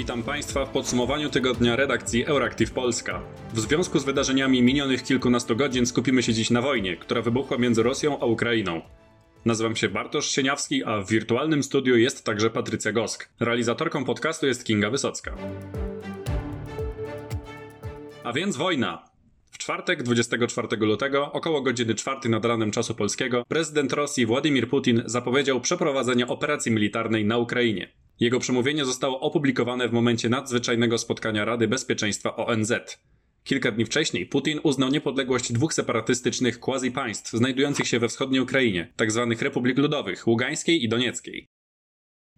Witam Państwa w podsumowaniu tygodnia redakcji Euractiv Polska. W związku z wydarzeniami minionych kilkunastu godzin skupimy się dziś na wojnie, która wybuchła między Rosją a Ukrainą. Nazywam się Bartosz Sieniawski, a w wirtualnym studiu jest także Patrycja Gosk. Realizatorką podcastu jest Kinga Wysocka. A więc wojna. W czwartek, 24 lutego, około godziny 4 nad ranem czasu polskiego, prezydent Rosji Władimir Putin zapowiedział przeprowadzenie operacji militarnej na Ukrainie. Jego przemówienie zostało opublikowane w momencie nadzwyczajnego spotkania Rady Bezpieczeństwa ONZ. Kilka dni wcześniej Putin uznał niepodległość dwóch separatystycznych quasi-państw znajdujących się we wschodniej Ukrainie, tzw. Republik Ludowych, Ługańskiej i Donieckiej.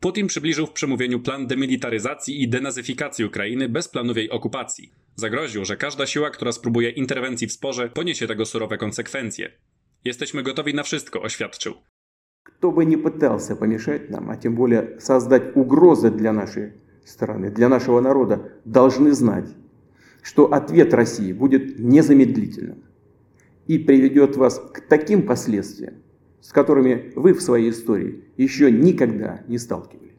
Putin przybliżył w przemówieniu plan demilitaryzacji i denazyfikacji Ukrainy bez planów jej okupacji. Zagroził, że każda siła, która spróbuje interwencji w sporze, poniesie tego surowe konsekwencje. Jesteśmy gotowi na wszystko, oświadczył. Кто бы ни пытался помешать нам, а тем более создать угрозы для нашей страны, для нашего народа, должны знать, что ответ России будет незамедлительным и приведет вас к таким последствиям, с которыми вы в своей истории еще никогда не сталкивались.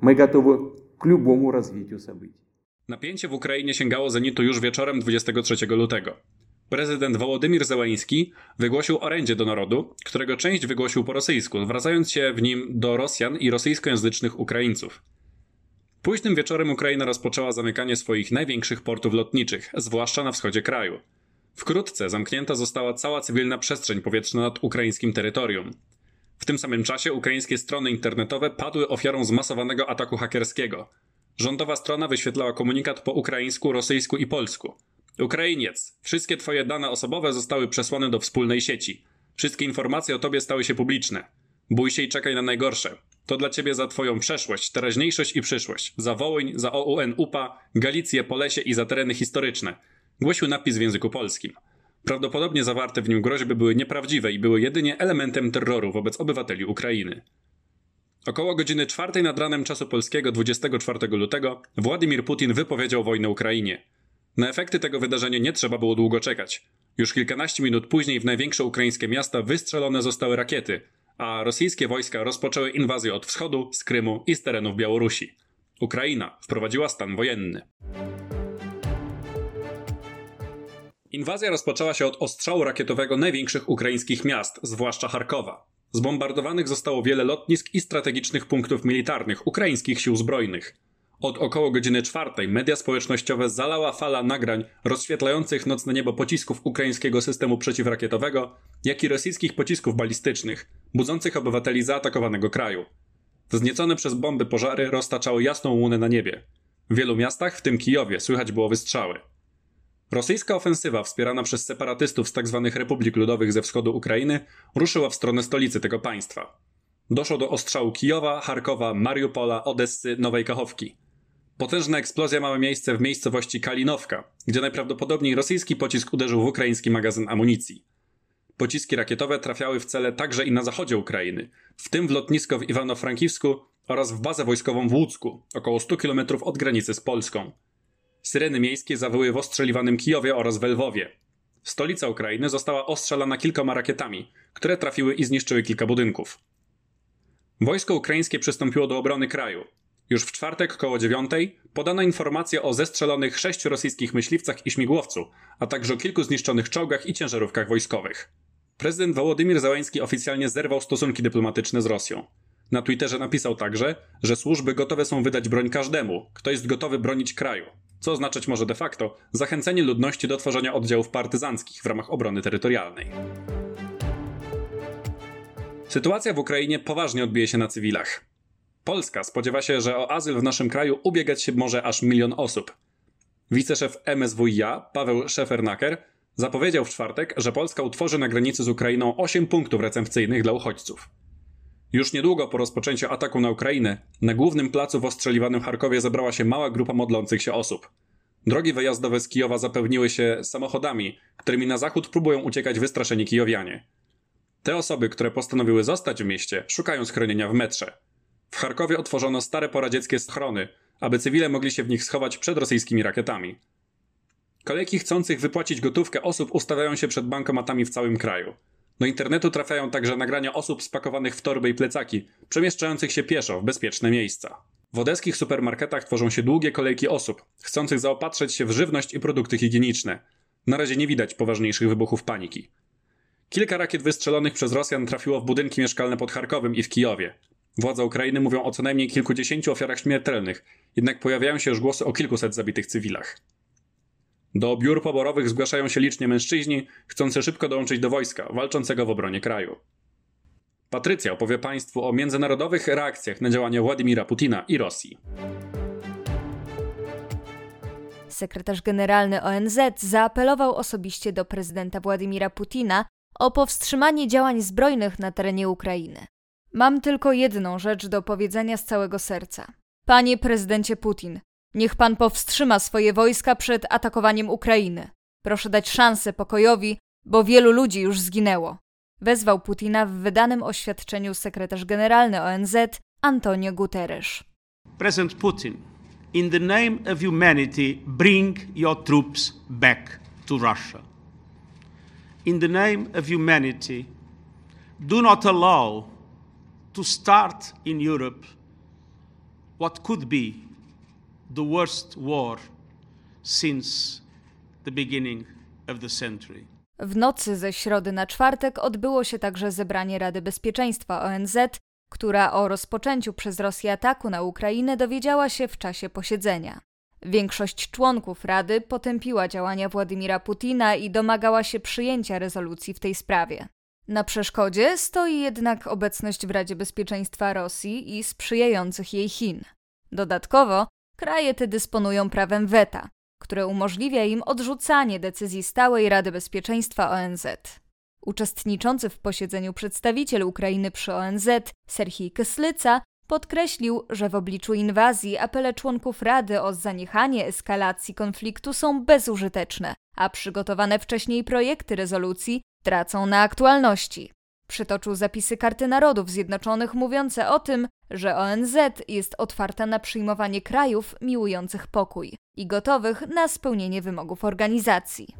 Мы готовы к любому развитию событий. Napięcie w Ukrainie sięgało zenitu już wieczorem 23 lutego. Prezydent Wołodymir Zełański wygłosił orędzie do narodu, którego część wygłosił po rosyjsku, zwracając się w nim do Rosjan i rosyjskojęzycznych Ukraińców. Późnym wieczorem Ukraina rozpoczęła zamykanie swoich największych portów lotniczych, zwłaszcza na wschodzie kraju. Wkrótce zamknięta została cała cywilna przestrzeń powietrzna nad ukraińskim terytorium. W tym samym czasie ukraińskie strony internetowe padły ofiarą zmasowanego ataku hakerskiego. Rządowa strona wyświetlała komunikat po ukraińsku, rosyjsku i polsku. Ukrainiec, wszystkie twoje dane osobowe zostały przesłane do wspólnej sieci. Wszystkie informacje o tobie stały się publiczne. Bój się i czekaj na najgorsze. To dla ciebie za twoją przeszłość, teraźniejszość i przyszłość. Za Wołyń, za OUN UPA, Galicję, Polesie i za tereny historyczne. Głosił napis w języku polskim. Prawdopodobnie zawarte w nim groźby były nieprawdziwe i były jedynie elementem terroru wobec obywateli Ukrainy. Około godziny czwartej nad ranem czasu polskiego 24 lutego Władimir Putin wypowiedział wojnę Ukrainie. Na efekty tego wydarzenia nie trzeba było długo czekać. Już kilkanaście minut później w największe ukraińskie miasta wystrzelone zostały rakiety, a rosyjskie wojska rozpoczęły inwazję od wschodu, z Krymu i z terenów Białorusi. Ukraina wprowadziła stan wojenny. Inwazja rozpoczęła się od ostrzału rakietowego największych ukraińskich miast, zwłaszcza Charkowa. Zbombardowanych zostało wiele lotnisk i strategicznych punktów militarnych ukraińskich sił zbrojnych. Od około godziny czwartej media społecznościowe zalała fala nagrań rozświetlających nocne niebo pocisków ukraińskiego systemu przeciwrakietowego, jak i rosyjskich pocisków balistycznych, budzących obywateli zaatakowanego kraju. Wzniecone przez bomby pożary roztaczały jasną łunę na niebie. W wielu miastach, w tym Kijowie, słychać było wystrzały. Rosyjska ofensywa, wspierana przez separatystów z tzw. Republik Ludowych ze wschodu Ukrainy, ruszyła w stronę stolicy tego państwa. Doszło do ostrzału Kijowa, Charkowa, Mariupola, Odessy, Nowej Kachowki. Potężna eksplozja miała miejsce w miejscowości Kalinowka, gdzie najprawdopodobniej rosyjski pocisk uderzył w ukraiński magazyn amunicji. Pociski rakietowe trafiały w cele także i na zachodzie Ukrainy, w tym w lotnisko w Iwano-Frankiwsku oraz w bazę wojskową w Łucku, około 100 km od granicy z Polską. Syreny miejskie zawyły w ostrzeliwanym Kijowie oraz w Lwowie. Stolica Ukrainy została ostrzelana kilkoma rakietami, które trafiły i zniszczyły kilka budynków. Wojsko ukraińskie przystąpiło do obrony kraju. Już w czwartek koło dziewiątej podano informację o zestrzelonych sześciu rosyjskich myśliwcach i śmigłowcu, a także o kilku zniszczonych czołgach i ciężarówkach wojskowych. Prezydent Wołodymir Załański oficjalnie zerwał stosunki dyplomatyczne z Rosją. Na Twitterze napisał także, że służby gotowe są wydać broń każdemu, kto jest gotowy bronić kraju, co oznaczać może de facto zachęcenie ludności do tworzenia oddziałów partyzanckich w ramach obrony terytorialnej. Sytuacja w Ukrainie poważnie odbije się na cywilach. Polska spodziewa się, że o azyl w naszym kraju ubiegać się może aż milion osób. Wiceszef MSWiA, Paweł Szefernaker, zapowiedział w czwartek, że Polska utworzy na granicy z Ukrainą 8 punktów recepcyjnych dla uchodźców. Już niedługo po rozpoczęciu ataku na Ukrainę, na głównym placu w ostrzeliwanym Charkowie zebrała się mała grupa modlących się osób. Drogi wyjazdowe z Kijowa zapełniły się samochodami, którymi na zachód próbują uciekać wystraszeni kijowianie. Te osoby, które postanowiły zostać w mieście, szukają schronienia w metrze. W Charkowie otworzono stare poradzieckie schrony, aby cywile mogli się w nich schować przed rosyjskimi rakietami. Kolejki chcących wypłacić gotówkę osób ustawiają się przed bankomatami w całym kraju. Do internetu trafiają także nagrania osób spakowanych w torby i plecaki, przemieszczających się pieszo w bezpieczne miejsca. W odeckich supermarketach tworzą się długie kolejki osób, chcących zaopatrzyć się w żywność i produkty higieniczne. Na razie nie widać poważniejszych wybuchów paniki. Kilka rakiet wystrzelonych przez Rosjan trafiło w budynki mieszkalne pod Charkowem i w Kijowie. Władze Ukrainy mówią o co najmniej kilkudziesięciu ofiarach śmiertelnych, jednak pojawiają się już głosy o kilkuset zabitych cywilach. Do biur poborowych zgłaszają się licznie mężczyźni, chcący szybko dołączyć do wojska, walczącego w obronie kraju. Patrycja opowie Państwu o międzynarodowych reakcjach na działania Władimira Putina i Rosji. Sekretarz generalny ONZ zaapelował osobiście do prezydenta Władimira Putina o powstrzymanie działań zbrojnych na terenie Ukrainy. Mam tylko jedną rzecz do powiedzenia z całego serca. Panie prezydencie Putin, niech pan powstrzyma swoje wojska przed atakowaniem Ukrainy. Proszę dać szansę pokojowi, bo wielu ludzi już zginęło. Wezwał Putina w wydanym oświadczeniu sekretarz generalny ONZ Antonio Guterres. President Putin, in the name of humanity, bring your troops back to Russia. In the name of humanity, do not allow to start in Europe what could be the worst war since the beginning of the century. W nocy ze środy na czwartek odbyło się także zebranie Rady Bezpieczeństwa ONZ, która o rozpoczęciu przez Rosję ataku na Ukrainę dowiedziała się w czasie posiedzenia. Większość członków Rady potępiła działania Władimira Putina i domagała się przyjęcia rezolucji w tej sprawie. Na przeszkodzie stoi jednak obecność w Radzie Bezpieczeństwa Rosji i sprzyjających jej Chin. Dodatkowo, kraje te dysponują prawem weta, które umożliwia im odrzucanie decyzji Stałej Rady Bezpieczeństwa ONZ. Uczestniczący w posiedzeniu przedstawiciel Ukrainy przy ONZ, Serhii Kyslyca, podkreślił, że w obliczu inwazji apele członków Rady o zaniechanie eskalacji konfliktu są bezużyteczne, a przygotowane wcześniej projekty rezolucji tracą na aktualności. Przytoczył zapisy Karty Narodów Zjednoczonych mówiące o tym, że ONZ jest otwarta na przyjmowanie krajów miłujących pokój i gotowych na spełnienie wymogów organizacji.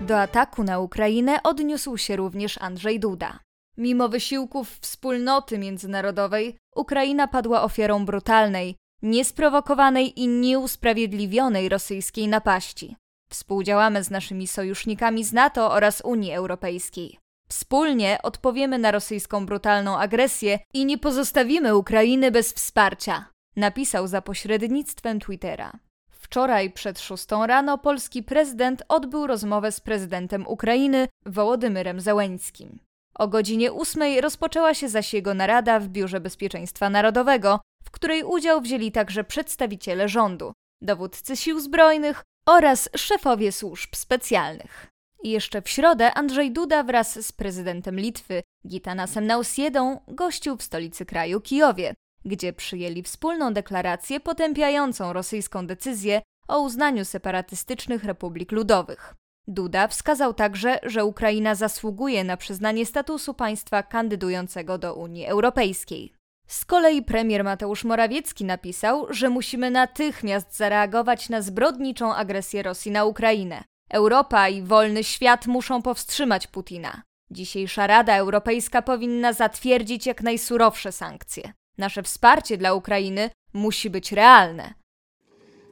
Do ataku na Ukrainę odniósł się również Andrzej Duda. Mimo wysiłków wspólnoty międzynarodowej, Ukraina padła ofiarą brutalnej, niesprowokowanej i nieusprawiedliwionej rosyjskiej napaści. Współdziałamy z naszymi sojusznikami z NATO oraz Unii Europejskiej. Wspólnie odpowiemy na rosyjską brutalną agresję i nie pozostawimy Ukrainy bez wsparcia, napisał za pośrednictwem Twittera. Wczoraj przed szóstą rano polski prezydent odbył rozmowę z prezydentem Ukrainy Wołodymyrem Zełeńskim. O godzinie ósmej rozpoczęła się zaś jego narada w Biurze Bezpieczeństwa Narodowego, w której udział wzięli także przedstawiciele rządu, dowódcy sił zbrojnych oraz szefowie służb specjalnych. Jeszcze w środę Andrzej Duda wraz z prezydentem Litwy Gitanasem Nausiedą gościł w stolicy kraju Kijowie, gdzie przyjęli wspólną deklarację potępiającą rosyjską decyzję o uznaniu separatystycznych republik ludowych. Duda wskazał także, że Ukraina zasługuje na przyznanie statusu państwa kandydującego do Unii Europejskiej. Z kolei premier Mateusz Morawiecki napisał, że musimy natychmiast zareagować na zbrodniczą agresję Rosji na Ukrainę. Europa i wolny świat muszą powstrzymać Putina. Dzisiejsza Rada Europejska powinna zatwierdzić jak najsurowsze sankcje. Nasze wsparcie dla Ukrainy musi być realne.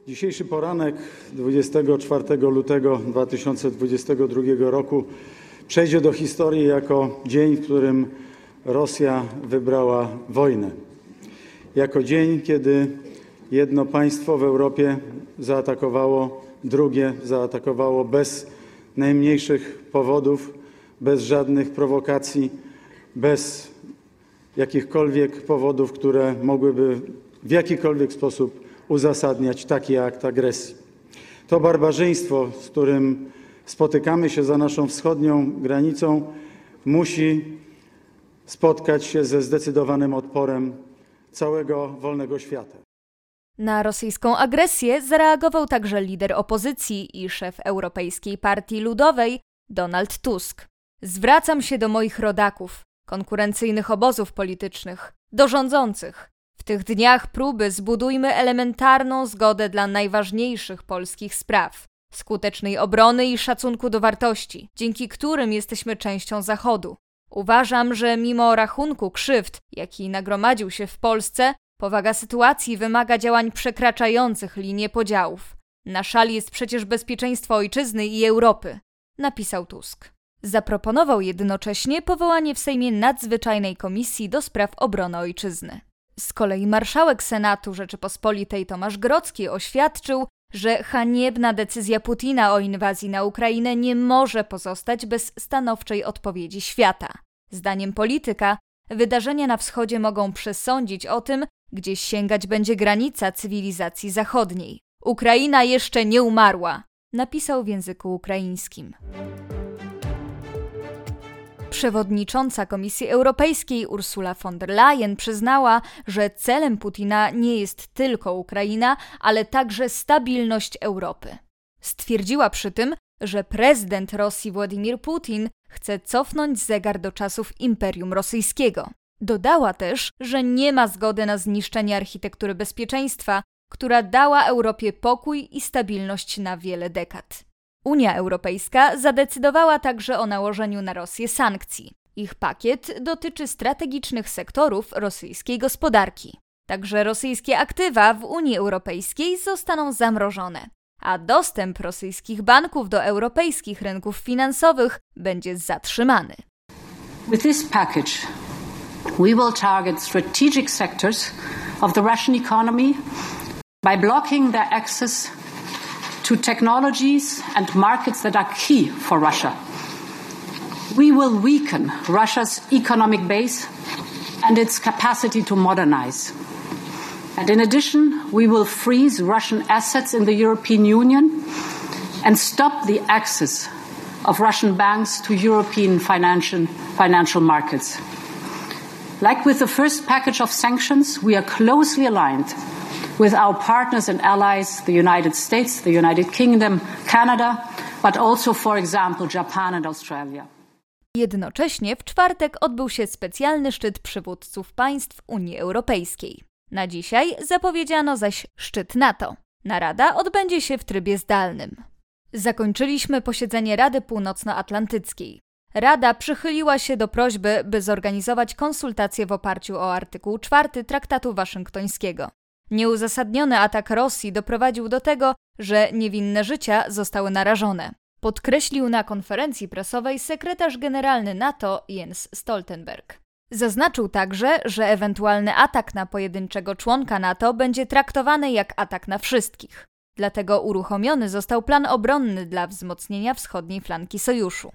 Dzisiejszy poranek 24 lutego 2022 roku przejdzie do historii jako dzień, w którym Rosja wybrała wojnę. Jako dzień, kiedy jedno państwo w Europie zaatakowało drugie, zaatakowało bez najmniejszych powodów, bez żadnych prowokacji, bez jakichkolwiek powodów, które mogłyby w jakikolwiek sposób uzasadniać taki akt agresji. To barbarzyństwo, z którym spotykamy się za naszą wschodnią granicą, musi spotkać się ze zdecydowanym odporem całego wolnego świata. Na rosyjską agresję zareagował także lider opozycji i szef Europejskiej Partii Ludowej Donald Tusk. Zwracam się do moich rodaków, konkurencyjnych obozów politycznych, do rządzących. W tych dniach próby zbudujmy elementarną zgodę dla najważniejszych polskich spraw, skutecznej obrony i szacunku do wartości, dzięki którym jesteśmy częścią Zachodu. Uważam, że mimo rachunku krzywd, jaki nagromadził się w Polsce, powaga sytuacji wymaga działań przekraczających linię podziałów. Na szali jest przecież bezpieczeństwo ojczyzny i Europy, napisał Tusk. Zaproponował jednocześnie powołanie w Sejmie nadzwyczajnej komisji do spraw obrony ojczyzny. Z kolei marszałek Senatu Rzeczypospolitej Tomasz Grocki oświadczył, że haniebna decyzja Putina o inwazji na Ukrainę nie może pozostać bez stanowczej odpowiedzi świata. Zdaniem polityka, wydarzenia na wschodzie mogą przesądzić o tym, gdzie sięgać będzie granica cywilizacji zachodniej. Ukraina jeszcze nie umarła, napisał w języku ukraińskim. Przewodnicząca Komisji Europejskiej Ursula von der Leyen przyznała, że celem Putina nie jest tylko Ukraina, ale także stabilność Europy. Stwierdziła przy tym, że prezydent Rosji Władimir Putin chce cofnąć zegar do czasów Imperium Rosyjskiego. Dodała też, że nie ma zgody na zniszczenie architektury bezpieczeństwa, która dała Europie pokój i stabilność na wiele dekad. Unia Europejska zadecydowała także o nałożeniu na Rosję sankcji. Ich pakiet dotyczy strategicznych sektorów rosyjskiej gospodarki. Także rosyjskie aktywa w Unii Europejskiej zostaną zamrożone, a dostęp rosyjskich banków do europejskich rynków finansowych będzie zatrzymany. With this package, we will target strategic sectors of the Russian economy by blocking their access to technologies and markets that are key for Russia. We will weaken Russia's economic base and its capacity to modernize. And in addition, we will freeze Russian assets in the European Union and stop the access of Russian banks to European financial, financial markets. Like with the first package of sanctions, we are closely aligned with our partners and allies, the United States, the United Kingdom, Canada, but also, for example, Japan and Australia. Jednocześnie w czwartek odbył się specjalny szczyt przywódców państw Unii Europejskiej. Na dzisiaj zapowiedziano zaś szczyt NATO. Narada odbędzie się w trybie zdalnym. Zakończyliśmy posiedzenie Rady Północnoatlantyckiej. Rada przychyliła się do prośby, by zorganizować konsultacje w oparciu o artykuł 4 Traktatu Waszyngtońskiego. Nieuzasadniony atak Rosji doprowadził do tego, że niewinne życia zostały narażone. Podkreślił na konferencji prasowej sekretarz generalny NATO Jens Stoltenberg. Zaznaczył także, że ewentualny atak na pojedynczego członka NATO będzie traktowany jak atak na wszystkich. Dlatego uruchomiony został plan obronny dla wzmocnienia wschodniej flanki sojuszu.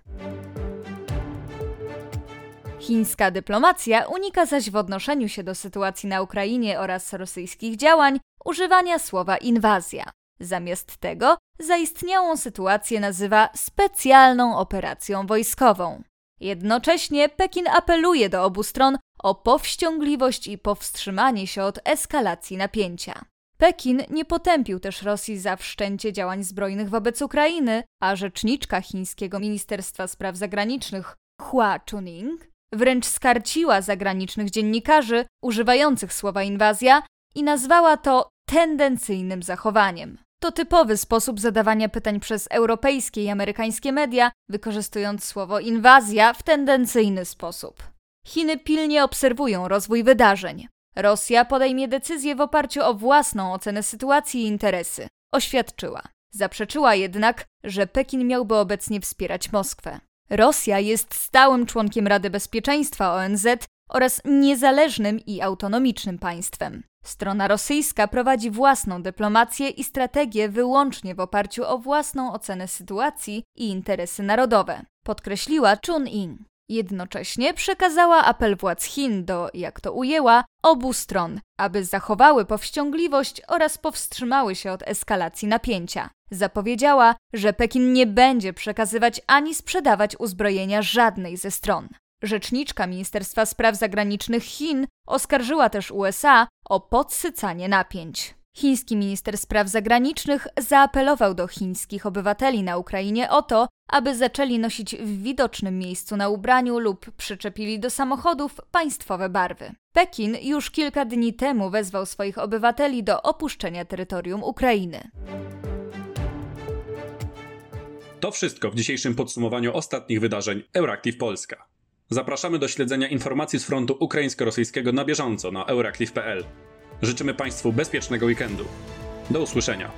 Chińska dyplomacja unika zaś w odnoszeniu się do sytuacji na Ukrainie oraz rosyjskich działań używania słowa inwazja. Zamiast tego zaistniałą sytuację nazywa specjalną operacją wojskową. Jednocześnie Pekin apeluje do obu stron o powściągliwość i powstrzymanie się od eskalacji napięcia. Pekin nie potępił też Rosji za wszczęcie działań zbrojnych wobec Ukrainy, a rzeczniczka chińskiego Ministerstwa Spraw Zagranicznych Hua Chuning wręcz skarciła zagranicznych dziennikarzy używających słowa inwazja i nazwała to tendencyjnym zachowaniem. To typowy sposób zadawania pytań przez europejskie i amerykańskie media, wykorzystując słowo inwazja w tendencyjny sposób. Chiny pilnie obserwują rozwój wydarzeń. Rosja podejmie decyzję w oparciu o własną ocenę sytuacji i interesy, oświadczyła. Zaprzeczyła jednak, że Pekin miałby obecnie wspierać Moskwę. Rosja jest stałym członkiem Rady Bezpieczeństwa ONZ oraz niezależnym i autonomicznym państwem. Strona rosyjska prowadzi własną dyplomację i strategię wyłącznie w oparciu o własną ocenę sytuacji i interesy narodowe, podkreśliła Chun In. Jednocześnie przekazała apel władz Chin do, jak to ujęła, obu stron, aby zachowały powściągliwość oraz powstrzymały się od eskalacji napięcia. Zapowiedziała, że Pekin nie będzie przekazywać ani sprzedawać uzbrojenia żadnej ze stron. Rzeczniczka Ministerstwa Spraw Zagranicznych Chin oskarżyła też USA o podsycanie napięć. Chiński minister spraw zagranicznych zaapelował do chińskich obywateli na Ukrainie o to, aby zaczęli nosić w widocznym miejscu na ubraniu lub przyczepili do samochodów państwowe barwy. Pekin już kilka dni temu wezwał swoich obywateli do opuszczenia terytorium Ukrainy. To wszystko w dzisiejszym podsumowaniu ostatnich wydarzeń Euractiv Polska. Zapraszamy do śledzenia informacji z frontu ukraińsko-rosyjskiego na bieżąco na euractiv.pl. Życzymy Państwu bezpiecznego weekendu. Do usłyszenia.